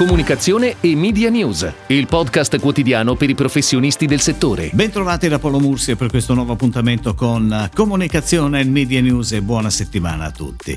comunicazione e media news, il podcast quotidiano per i professionisti del settore. Bentrovati da Paolo Mursi per questo nuovo appuntamento con comunicazione e media news e buona settimana a tutti.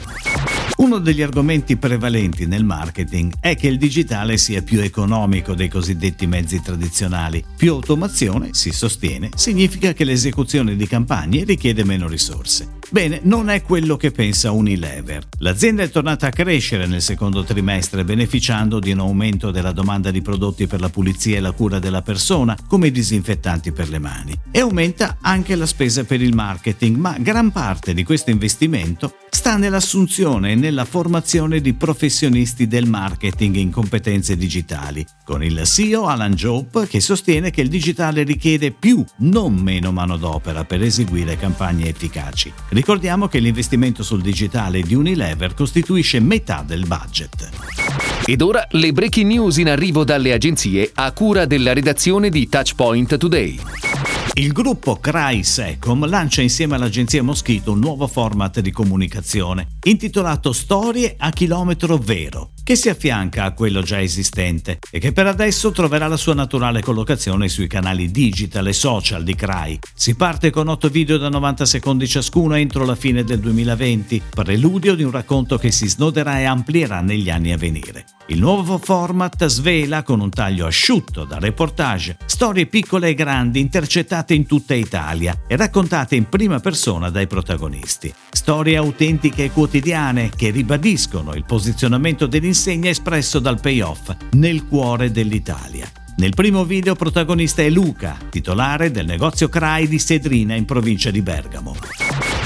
Uno degli argomenti prevalenti nel marketing è che il digitale sia più economico dei cosiddetti mezzi tradizionali. Più automazione, si sostiene, significa che l'esecuzione di campagne richiede meno risorse. Bene, non è quello che pensa Unilever. L'azienda è tornata a crescere nel secondo trimestre beneficiando di un aumento della domanda di prodotti per la pulizia e la cura della persona, come i disinfettanti per le mani. E aumenta anche la spesa per il marketing, ma gran parte di questo investimento sta nell'assunzione e nella formazione di professionisti del marketing in competenze digitali, con il CEO Alan Jope che sostiene che il digitale richiede più, non meno manodopera per eseguire campagne efficaci. Ricordiamo che l'investimento sul digitale di Unilever costituisce metà del budget. Ed ora le breaking news in arrivo dalle agenzie a cura della redazione di Touchpoint Today. Il gruppo Cry Secom lancia insieme all'agenzia Moschito un nuovo format di comunicazione intitolato Storie a chilometro vero che si affianca a quello già esistente e che per adesso troverà la sua naturale collocazione sui canali digital e social di Cry. Si parte con 8 video da 90 secondi ciascuno entro la fine del 2020, preludio di un racconto che si snoderà e amplierà negli anni a venire. Il nuovo format svela con un taglio asciutto da reportage storie piccole e grandi intercettate in tutta Italia e raccontate in prima persona dai protagonisti. Storie autentiche e quotidiane che ribadiscono il posizionamento dell'insegna espresso dal payoff nel cuore dell'Italia. Nel primo video protagonista è Luca, titolare del negozio Crai di Sedrina in provincia di Bergamo.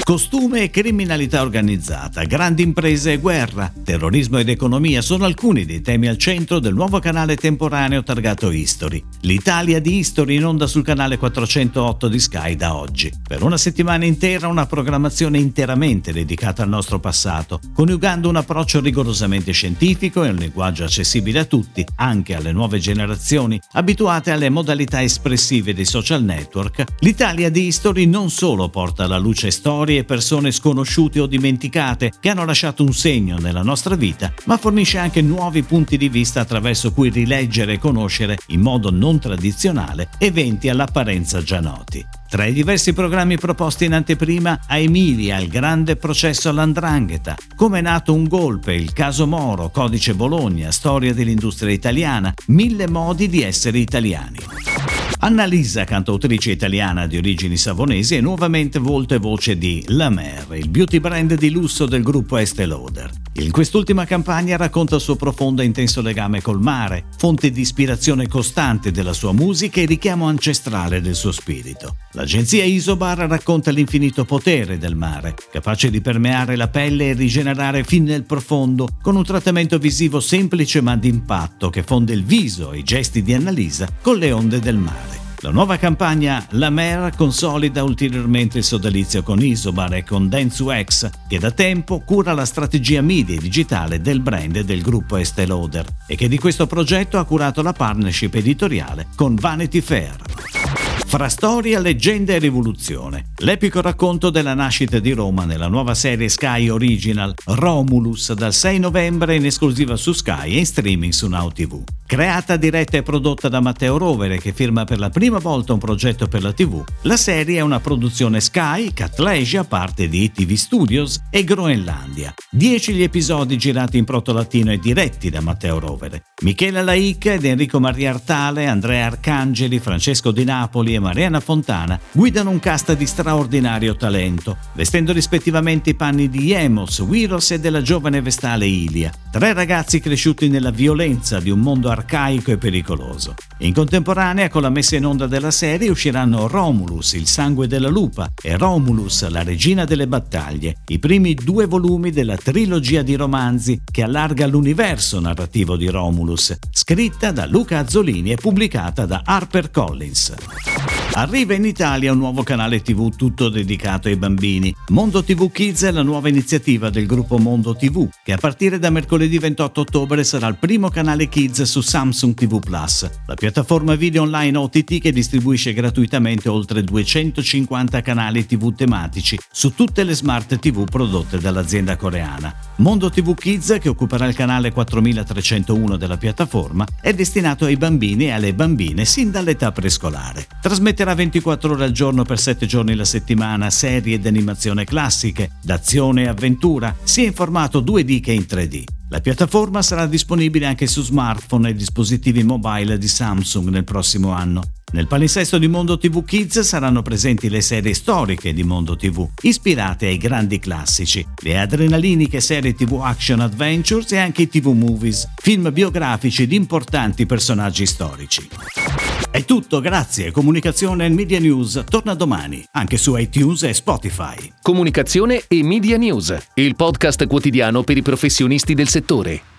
Costume e criminalità organizzata, grandi imprese e guerra, terrorismo ed economia sono alcuni dei temi al centro del nuovo canale temporaneo targato History. L'Italia di History in onda sul canale 408 di Sky da oggi. Per una settimana intera una programmazione interamente dedicata al nostro passato, coniugando un approccio rigorosamente scientifico e un linguaggio accessibile a tutti, anche alle nuove generazioni, abituate alle modalità espressive dei social network. L'Italia di History non solo porta alla luce storie e persone sconosciute o dimenticate che hanno lasciato un segno nella nostra vita, ma fornisce anche nuovi punti di vista attraverso cui rileggere e conoscere in modo non tradizionale eventi all'apparenza già noti. Tra i diversi programmi proposti in anteprima a Emilia, il grande processo all'andrangheta, come è nato un golpe, il caso Moro, codice Bologna, storia dell'industria italiana, mille modi di essere italiani. Annalisa, cantautrice italiana di origini savonesi, è nuovamente volto e voce di La Mer, il beauty brand di lusso del gruppo Estée Lauder. In quest'ultima campagna racconta il suo profondo e intenso legame col mare, fonte di ispirazione costante della sua musica e richiamo ancestrale del suo spirito. L'agenzia Isobar racconta l'infinito potere del mare, capace di permeare la pelle e rigenerare fin nel profondo, con un trattamento visivo semplice ma d'impatto che fonde il viso e i gesti di Annalisa con le onde del mare. La nuova campagna La Mer consolida ulteriormente il sodalizio con Isobar e con Dentsu-X, che da tempo cura la strategia media e digitale del brand del gruppo Estée Lauder e che di questo progetto ha curato la partnership editoriale con Vanity Fair. Fra storia, leggenda e rivoluzione. L'epico racconto della nascita di Roma nella nuova serie Sky Original Romulus dal 6 novembre in esclusiva su Sky e in streaming su Now TV. Creata, diretta e prodotta da Matteo Rovere che firma per la prima volta un progetto per la TV, la serie è una produzione Sky, Catlesia, parte di TV Studios e Groenlandia. Dieci gli episodi girati in proto-latino e diretti da Matteo Rovere. Michele Laicca ed Enrico Maria Artale, Andrea Arcangeli, Francesco Di Napoli e Mariana Fontana guidano un cast di straordinario talento, vestendo rispettivamente i panni di Emos, Wiros e della giovane vestale Ilia. Tre ragazzi cresciuti nella violenza di un mondo arcaico e pericoloso. In contemporanea con la messa in onda della serie usciranno Romulus, il sangue della lupa, e Romulus, la regina delle battaglie, i primi due volumi della trilogia di romanzi che allarga l'universo narrativo di Romulus, scritta da Luca Azzolini e pubblicata da HarperCollins. Arriva in Italia un nuovo canale TV tutto dedicato ai bambini. Mondo TV Kids è la nuova iniziativa del gruppo Mondo TV, che a partire da mercoledì 28 ottobre sarà il primo canale Kids su Samsung TV Plus, la piattaforma video online OTT che distribuisce gratuitamente oltre 250 canali TV tematici su tutte le smart TV prodotte dall'azienda coreana. Mondo TV Kids, che occuperà il canale 4301 della piattaforma, è destinato ai bambini e alle bambine sin dall'età prescolare. Trasmetterà Trasmetterà 24 ore al giorno per 7 giorni la settimana serie d'animazione classiche, d'azione e avventura, sia in formato 2D che in 3D. La piattaforma sarà disponibile anche su smartphone e dispositivi mobile di Samsung nel prossimo anno. Nel palinsesto di Mondo TV Kids saranno presenti le serie storiche di Mondo TV, ispirate ai grandi classici, le adrenaliniche serie TV Action Adventures e anche i TV Movies, film biografici di importanti personaggi storici. È tutto, grazie. Comunicazione e Media News torna domani, anche su iTunes e Spotify. Comunicazione e Media News, il podcast quotidiano per i professionisti del settore.